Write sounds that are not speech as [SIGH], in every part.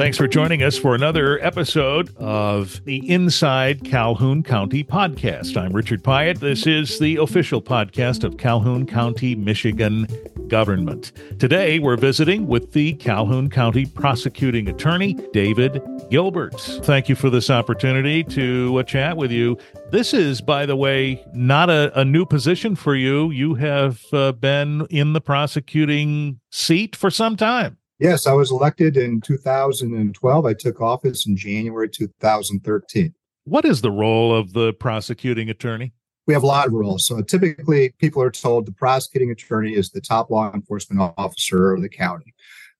Thanks for joining us for another episode of the Inside Calhoun County podcast. I'm Richard Pyatt. This is the official podcast of Calhoun County, Michigan government. Today, we're visiting with the Calhoun County prosecuting attorney, David Gilbert. Thank you for this opportunity to uh, chat with you. This is, by the way, not a, a new position for you. You have uh, been in the prosecuting seat for some time. Yes, I was elected in 2012. I took office in January 2013. What is the role of the prosecuting attorney? We have a lot of roles. So typically, people are told the prosecuting attorney is the top law enforcement officer of the county.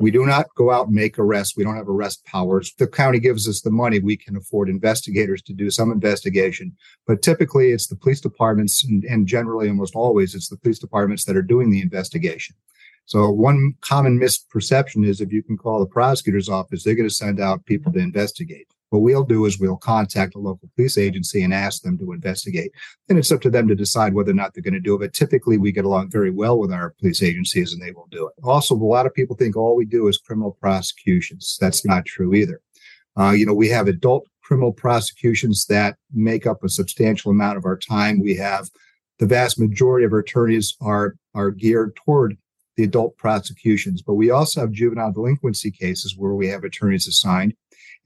We do not go out and make arrests. We don't have arrest powers. The county gives us the money. We can afford investigators to do some investigation. But typically, it's the police departments, and, and generally, almost always, it's the police departments that are doing the investigation. So one common misperception is if you can call the prosecutor's office, they're going to send out people to investigate. What we'll do is we'll contact a local police agency and ask them to investigate. And it's up to them to decide whether or not they're going to do it. But typically we get along very well with our police agencies and they will do it. Also, a lot of people think all we do is criminal prosecutions. That's not true either. Uh, you know, we have adult criminal prosecutions that make up a substantial amount of our time. We have the vast majority of our attorneys are are geared toward the adult prosecutions, but we also have juvenile delinquency cases where we have attorneys assigned.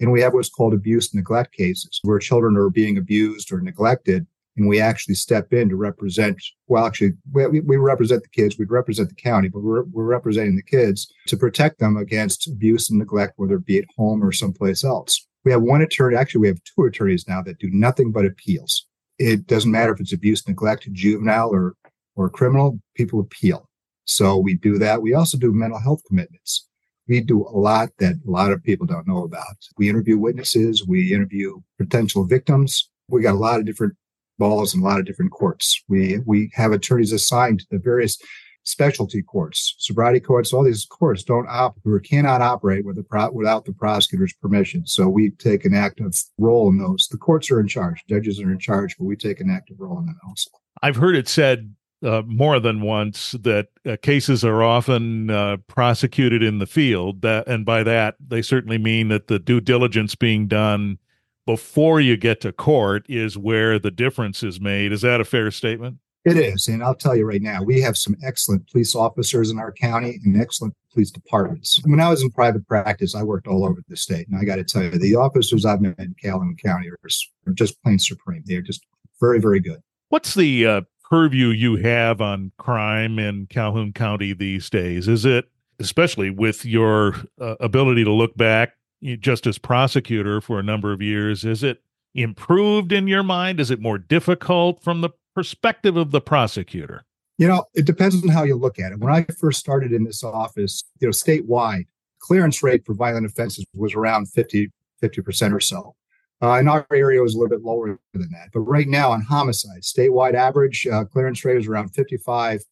And we have what's called abuse neglect cases where children are being abused or neglected. And we actually step in to represent, well, actually, we, we represent the kids, we represent the county, but we're, we're representing the kids to protect them against abuse and neglect, whether it be at home or someplace else. We have one attorney, actually, we have two attorneys now that do nothing but appeals. It doesn't matter if it's abuse, neglect, juvenile, or, or criminal, people appeal. So we do that. We also do mental health commitments. We do a lot that a lot of people don't know about. We interview witnesses. We interview potential victims. We got a lot of different balls in a lot of different courts. We, we have attorneys assigned to the various specialty courts, sobriety courts, all these courts don't op- or cannot operate with the pro- without the prosecutor's permission. So we take an active role in those. The courts are in charge, judges are in charge, but we take an active role in them also. I've heard it said uh, more than once that uh, cases are often uh, prosecuted in the field. That and by that they certainly mean that the due diligence being done before you get to court is where the difference is made. Is that a fair statement? It is and i'll tell you right now we have some excellent police officers in our county and excellent police departments. When i was in private practice i worked all over the state and i got to tell you the officers i've met in calhoun county are, are just plain supreme. They're just very very good. What's the uh, purview you have on crime in Calhoun County these days? Is it, especially with your uh, ability to look back just as prosecutor for a number of years, is it improved in your mind? Is it more difficult from the perspective of the prosecutor? You know, it depends on how you look at it. When I first started in this office, you know, statewide, clearance rate for violent offenses was around 50, 50% or so. Uh, in our area, it was a little bit lower than that. But right now, on homicide, statewide average uh, clearance rate is around 55%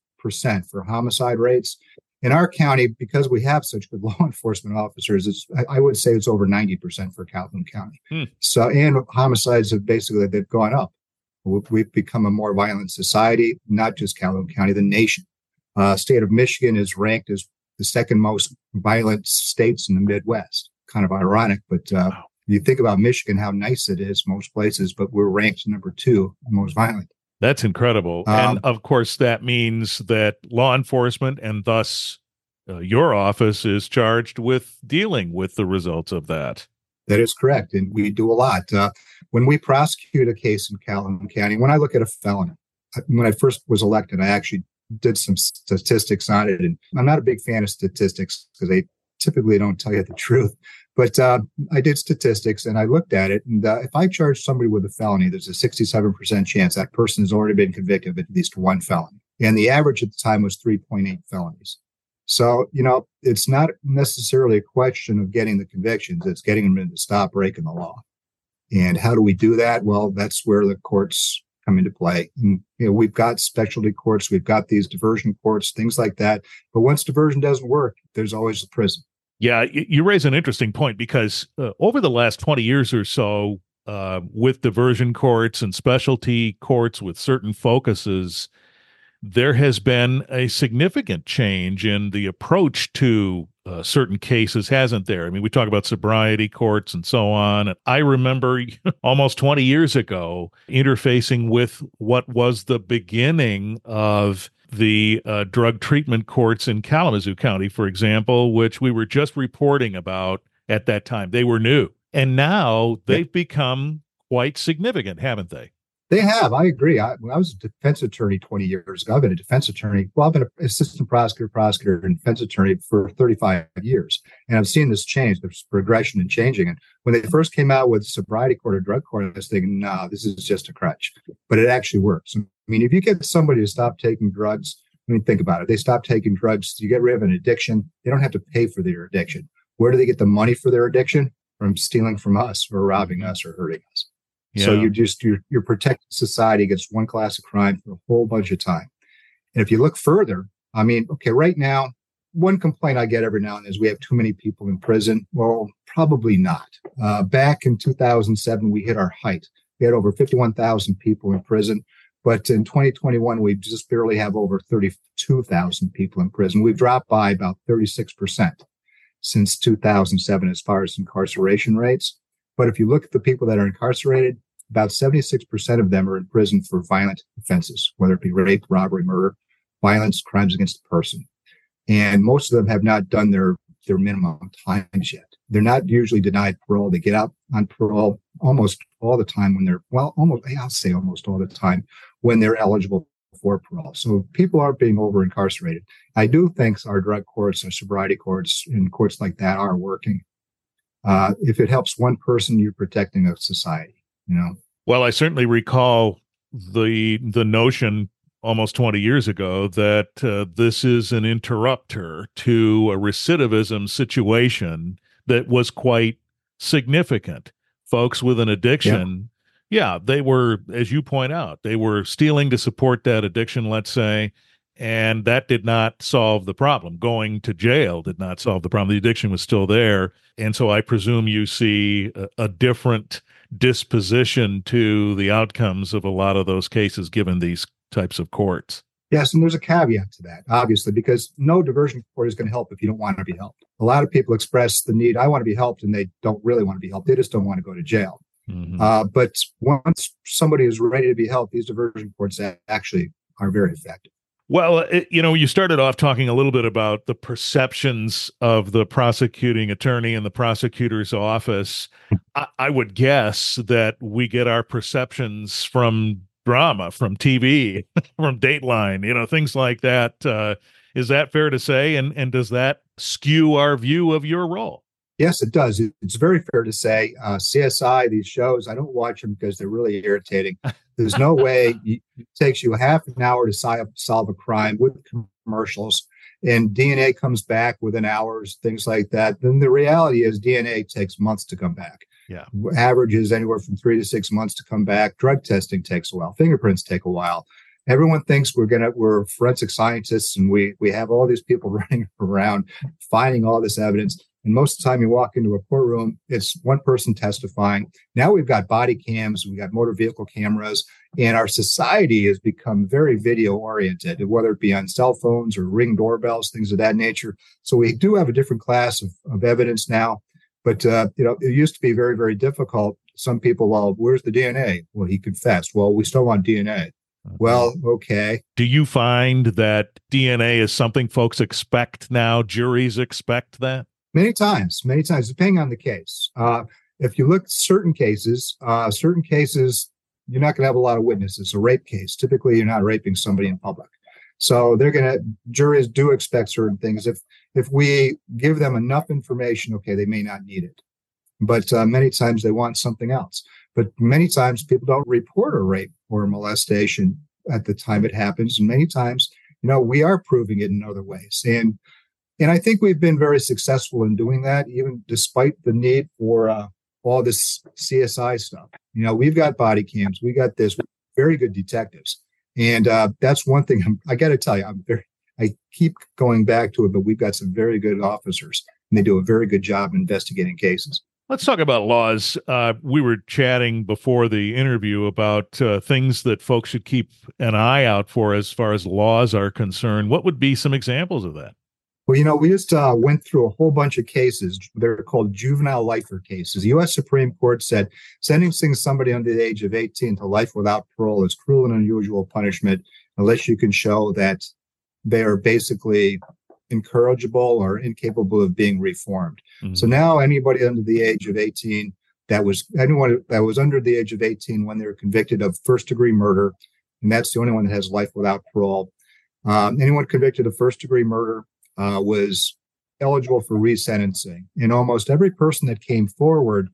for homicide rates. In our county, because we have such good [LAUGHS] law enforcement officers, it's I, I would say it's over 90% for Calhoun County. Hmm. So, and homicides have basically they've gone up. We've become a more violent society, not just Calhoun County, the nation. Uh, state of Michigan is ranked as the second most violent states in the Midwest. Kind of ironic, but uh, wow you think about Michigan, how nice it is most places, but we're ranked number two most violent. That's incredible. Um, and of course, that means that law enforcement and thus uh, your office is charged with dealing with the results of that. That is correct. And we do a lot. Uh, when we prosecute a case in Calhoun County, when I look at a felony, when I first was elected, I actually did some statistics on it. And I'm not a big fan of statistics because they typically don't tell you the truth. But uh, I did statistics and I looked at it. And uh, if I charge somebody with a felony, there's a 67% chance that person has already been convicted of at least one felony. And the average at the time was 3.8 felonies. So, you know, it's not necessarily a question of getting the convictions, it's getting them to stop breaking the law. And how do we do that? Well, that's where the courts come into play. And, you know, we've got specialty courts, we've got these diversion courts, things like that. But once diversion doesn't work, there's always the prison. Yeah, you raise an interesting point because uh, over the last 20 years or so, uh, with diversion courts and specialty courts with certain focuses, there has been a significant change in the approach to uh, certain cases, hasn't there? I mean, we talk about sobriety courts and so on. I remember [LAUGHS] almost 20 years ago interfacing with what was the beginning of the uh, drug treatment courts in Kalamazoo County, for example, which we were just reporting about at that time. They were new. And now they've become quite significant, haven't they? They have. I agree. I, when I was a defense attorney 20 years ago, I've been a defense attorney. Well, I've been an assistant prosecutor, prosecutor, and defense attorney for 35 years. And I've seen this change, there's progression and changing. And when they first came out with sobriety court or drug court, I was thinking, no, this is just a crutch. But it actually works. I mean, if you get somebody to stop taking drugs, I mean, think about it. They stop taking drugs, you get rid of an addiction, they don't have to pay for their addiction. Where do they get the money for their addiction? From stealing from us or robbing us or hurting us. So you just you're, you're protecting society against one class of crime for a whole bunch of time. And if you look further, I mean, okay, right now, one complaint I get every now and then is we have too many people in prison. Well, probably not. Uh, back in 2007, we hit our height. We had over 51,000 people in prison. But in 2021, we just barely have over 32,000 people in prison. We've dropped by about 36% since 2007 as far as incarceration rates. But if you look at the people that are incarcerated, about 76% of them are in prison for violent offenses, whether it be rape, robbery, murder, violence, crimes against the person. And most of them have not done their, their minimum times yet. They're not usually denied parole. They get out on parole almost all the time when they're, well, almost, I'll say almost all the time when they're eligible for parole. So people aren't being over incarcerated. I do think our drug courts, our sobriety courts, and courts like that are working. Uh, if it helps one person, you're protecting a society know well i certainly recall the the notion almost 20 years ago that uh, this is an interrupter to a recidivism situation that was quite significant folks with an addiction yeah. yeah they were as you point out they were stealing to support that addiction let's say and that did not solve the problem. Going to jail did not solve the problem. The addiction was still there. And so I presume you see a, a, different disposition to the outcomes of a lot of those cases given these types of courts. Yes, and there's a caveat to that, obviously, because no diversion court is going to help if you don't want to be helped. A lot of people express the need, I want to be helped, and they don't really want to be helped. They just don't want to go to jail. Mm-hmm. Uh, but once somebody is ready to be helped, these diversion courts actually are very effective. Well, it, you know, you started off talking a little bit about the perceptions of the prosecuting attorney and the prosecutor's office. I, I would guess that we get our perceptions from drama, from TV, [LAUGHS] from Dateline, you know, things like that. Uh, is that fair to say? And and does that skew our view of your role? Yes, it does. It's very fair to say uh, CSI, these shows, I don't watch them because they're really irritating. [LAUGHS] There's no way it takes you half an hour to solve, a crime with commercials and DNA comes back within hours, things like that. Then the reality is DNA takes months to come back. Yeah. Averages anywhere from three to six months to come back. Drug testing takes a while. Fingerprints take a while. Everyone thinks we're gonna we're forensic scientists and we we have all these people [LAUGHS] running around finding all this evidence. And most of the time you walk into a courtroom, it's one person testifying. Now we've got body cams, we've got motor vehicle cameras, and our society has become very video oriented, whether it be on cell phones or ring doorbells, things of that nature. So we do have a different class of, of evidence now. But uh, you know, it used to be very, very difficult. Some people, well, where's the DNA? Well, he confessed. Well, we still want DNA. Well, okay. Do you find that DNA is something folks expect now? Juries expect that? Many times, many times, depending on the case. Uh, if you look at certain cases, uh, certain cases, you're not going to have a lot of witnesses. A rape case, typically, you're not raping somebody in public. So they're going to juries do expect certain things. If if we give them enough information, okay, they may not need it, but uh, many times they want something else. But many times people don't report a rape or a molestation at the time it happens, and many times, you know, we are proving it in other ways. And and I think we've been very successful in doing that, even despite the need for uh, all this CSI stuff. You know, we've got body cams, we got this, very good detectives. And uh, that's one thing I'm, [LAUGHS] I got to tell you, I'm very, I keep going back to it, but we've got some very good officers and they do a very good job investigating cases. Let's talk about laws. Uh, we were chatting before the interview about uh, things that folks should keep an eye out for as far as laws are concerned. What would be some examples of that? Well, you know, we just uh, went through a whole bunch of cases. They're called juvenile lifer cases. The U.S. Supreme Court said sentencing somebody under the age of 18 to life without parole is cruel and unusual punishment unless you can show that they are basically incorrigible or incapable of being reformed. Mm-hmm. So now anybody under the age of 18 that was anyone that was under the age of 18 when they were convicted of first degree murder, and that's the only one that has life without parole. Um, anyone convicted of first degree murder uh, was eligible for resentencing. And almost every person that came forward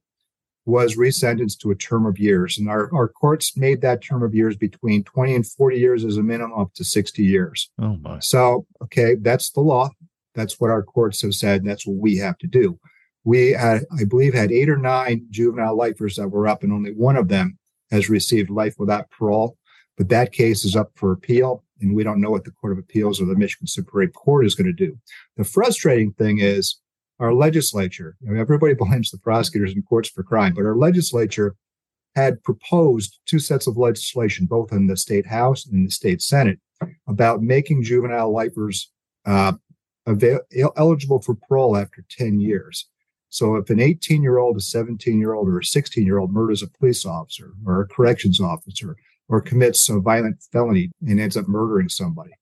was resentenced to a term of years. And our, our courts made that term of years between 20 and 40 years as a minimum up to 60 years. Oh my. So, okay, that's the law. That's what our courts have said. And that's what we have to do. We, had, I believe, had eight or nine juvenile lifers that were up, and only one of them has received life without parole. But that case is up for appeal, and we don't know what the Court of Appeals or the Michigan Supreme Court is going to do. The frustrating thing is our legislature, you know, everybody [LAUGHS] blames the prosecutors and courts for crime, but our legislature had proposed two sets of legislation, both in the state house and the state senate, about making juvenile lifers uh, avail- eligible for parole after 10 years. So if an 18 year old, a 17 year old, or a 16 year old murders a police officer or a corrections officer or commits a violent felony and ends up murdering somebody,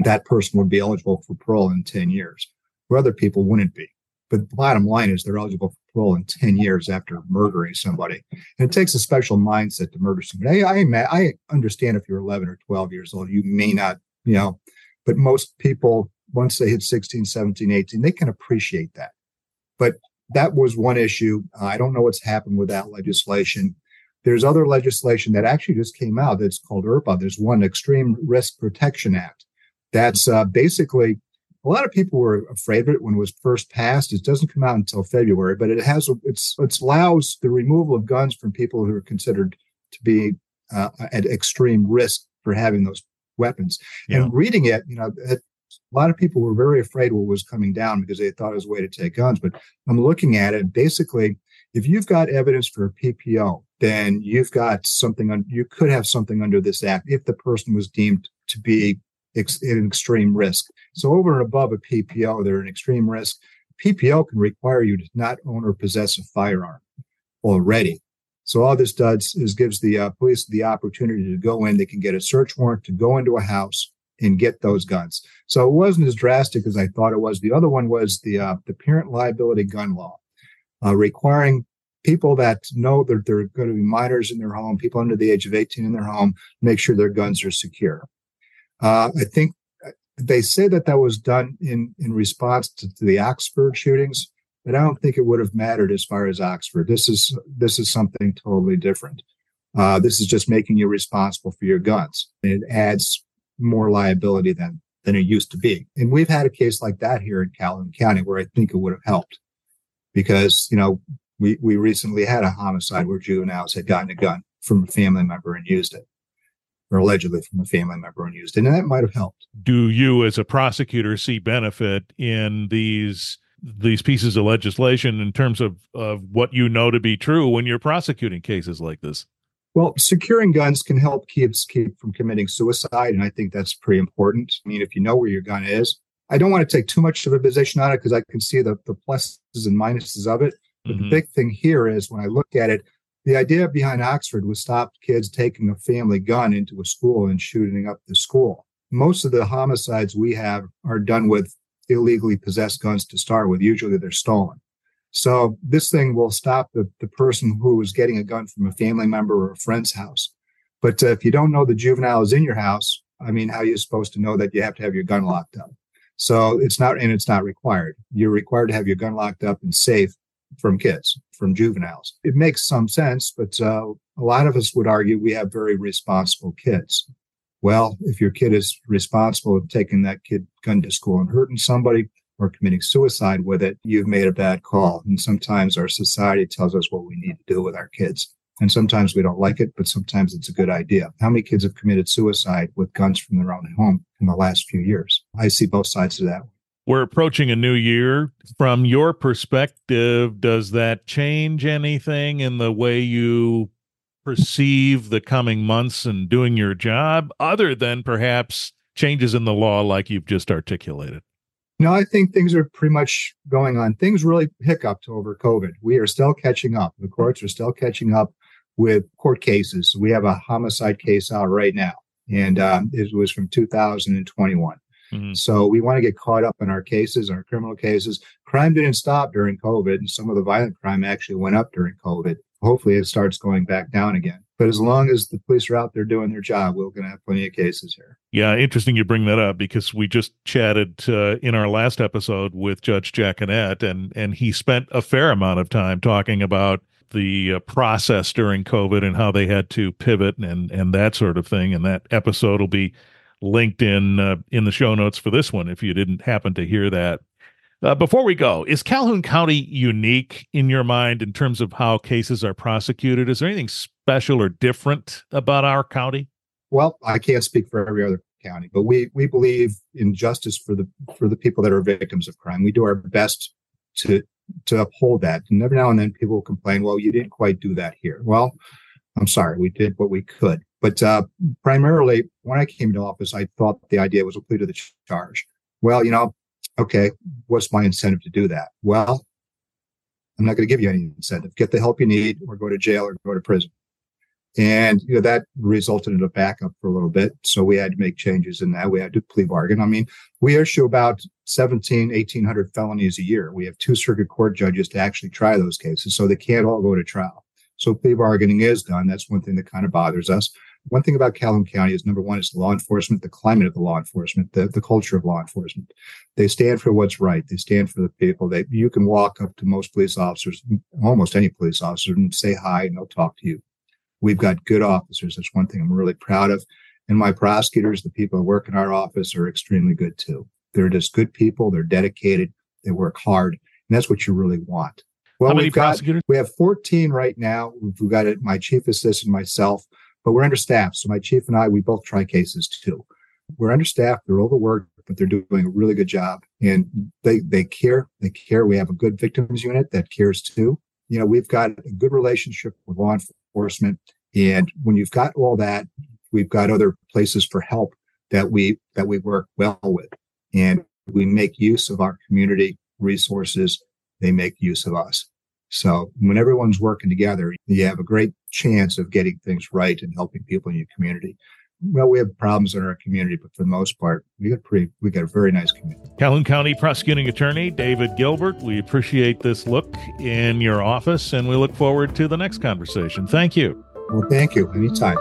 that person would be eligible for parole in 10 years, where other people wouldn't be. But the bottom line is they're eligible for parole in 10 years after murdering somebody. And it takes a special mindset to murder somebody. I, I, I understand if you're 11 or 12 years old, you may not, you know, but most people, once they hit 16, 17, 18, they can appreciate that. But that was one issue. I don't know what's happened with that legislation. There's other legislation that actually just came out that's called ERPA. There's one Extreme Risk Protection Act. That's uh, basically a lot of people were afraid of it when it was first passed. It doesn't come out until February, but it has it's it allows the removal of guns from people who are considered to be uh, at extreme risk for having those weapons. Yeah. And reading it, you know, it, a lot of people were very afraid what was coming down because they thought it was a way to take guns. But I'm looking at it. Basically, if you've got evidence for a PPO, then you've got something. Un- you could have something under this act if the person was deemed to be ex- an extreme risk. So over and above a PPO, they're an extreme risk. PPO can require you to not own or possess a firearm already. So all this does is gives the uh, police the opportunity to go in. They can get a search warrant to go into a house and get those guns. So it wasn't as drastic as I thought it was. The other one was the uh, the parent liability gun law, uh, requiring people that know that there are going to be minors in their home, people under the age of 18 in their home, make sure their guns are secure. Uh, I think uh, they say that that was done in in response to, to, the Oxford shootings, but I don't think it would have mattered as far as Oxford. This is this is something totally different. Uh, this is just making you responsible for your guns. It adds more liability than than it used to be. And we've had a case like that here in Calhoun County where I think it would have helped because you know we we recently had a homicide where juveniles had gotten a gun from a family member and used it or allegedly from a family member and used it. And that might have helped. Do you, as a prosecutor, see benefit in these these pieces of legislation in terms of, of what you know to be true when you're prosecuting cases like this? Well, securing guns can help kids keep from committing suicide, and I think that's pretty important. I mean, if you know where your gun is, I don't want to take too much of a position on it because I can see the, the pluses and minuses of it. But mm-hmm. the big thing here is when I look at it, the idea behind Oxford was stop kids taking a family gun into a school and shooting up the school. Most of the homicides we have are done with illegally possessed guns to start with. Usually they're stolen. So this thing will stop the, the person who is getting a gun from a family member or a friend's house. But uh, if you don't know the juvenile is in your house, I mean, how are you supposed to know that you have to have your gun locked up? So it's not, and it's not required. You're required to have your gun locked up and safe from kids, from juveniles. It makes some sense, but uh, a lot of us would argue we have very responsible kids. Well, if your kid is responsible of taking that kid gun to school and hurting somebody or committing suicide with it, you've made a bad call. And sometimes our society tells us what we need to do with our kids. And sometimes we don't like it, but sometimes it's a good idea. How many kids have committed suicide with guns from their own home in the last few years? I see both sides of that. We're approaching a new year. From your perspective, does that change anything in the way you perceive the coming months and doing your job, other than perhaps changes in the law like you've just articulated? No, I think things are pretty much going on. Things really hiccuped over COVID. We are still catching up. The courts are still catching up with court cases. We have a homicide case out right now, and um, it was from 2021. Mm-hmm. So we want to get caught up in our cases, our criminal cases. Crime didn't stop during COVID, and some of the violent crime actually went up during COVID. Hopefully, it starts going back down again. But as long as the police are out there doing their job, we're going to have plenty of cases here. Yeah, interesting you bring that up because we just chatted uh, in our last episode with Judge Jaconette, and and he spent a fair amount of time talking about the uh, process during COVID and how they had to pivot and and that sort of thing. And that episode will be linked in uh, in the show notes for this one if you didn't happen to hear that. Uh, before we go, is Calhoun County unique in your mind in terms of how cases are prosecuted? Is there anything special or different about our county? Well, I can't speak for every other county, but we we believe in justice for the for the people that are victims of crime. We do our best to to uphold that. And every now and then people complain, well, you didn't quite do that here. Well, I'm sorry, we did what we could. But uh, primarily, when I came to office, I thought the idea was a plea to the charge. Well, you know, okay, what's my incentive to do that? Well, I'm not going to give you any incentive. Get the help you need, or go to jail, or go to prison. And you know that resulted in a backup for a little bit. So we had to make changes in that. We had to plea bargain. I mean, we issue about 17, 1800 felonies a year. We have two circuit court judges to actually try those cases. So they can't all go to trial. So plea bargaining is done. That's one thing that kind of bothers us. One thing about Calhoun County is number one is law enforcement, the climate of the law enforcement, the, the culture of law enforcement. They stand for what's right. They stand for the people. They you can walk up to most police officers, almost any police officer, and say hi, and they'll talk to you. We've got good officers. That's one thing I'm really proud of. And my prosecutors, the people who work in our office, are extremely good too. They're just good people. They're dedicated. They work hard. And that's what you really want. Well, How many prosecutors? Got, we have 14 right now. We've got it, my chief assistant, myself, but we're understaffed. So my chief and I, we both try cases too. We're understaffed. They're overworked, but they're doing a really good job. And they, they care. They care. We have a good victims unit that cares too. You know, we've got a good relationship with law enforcement. And when you've got all that, we've got other places for help that we that we work well with. And we make use of our community resources. They make use of us. So when everyone's working together, you have a great chance of getting things right and helping people in your community. Well, we have problems in our community, but for the most part, we got pretty we got a very nice community. Calhoun County Prosecuting Attorney David Gilbert, we appreciate this look in your office and we look forward to the next conversation. Thank you. Well, thank you. Anytime.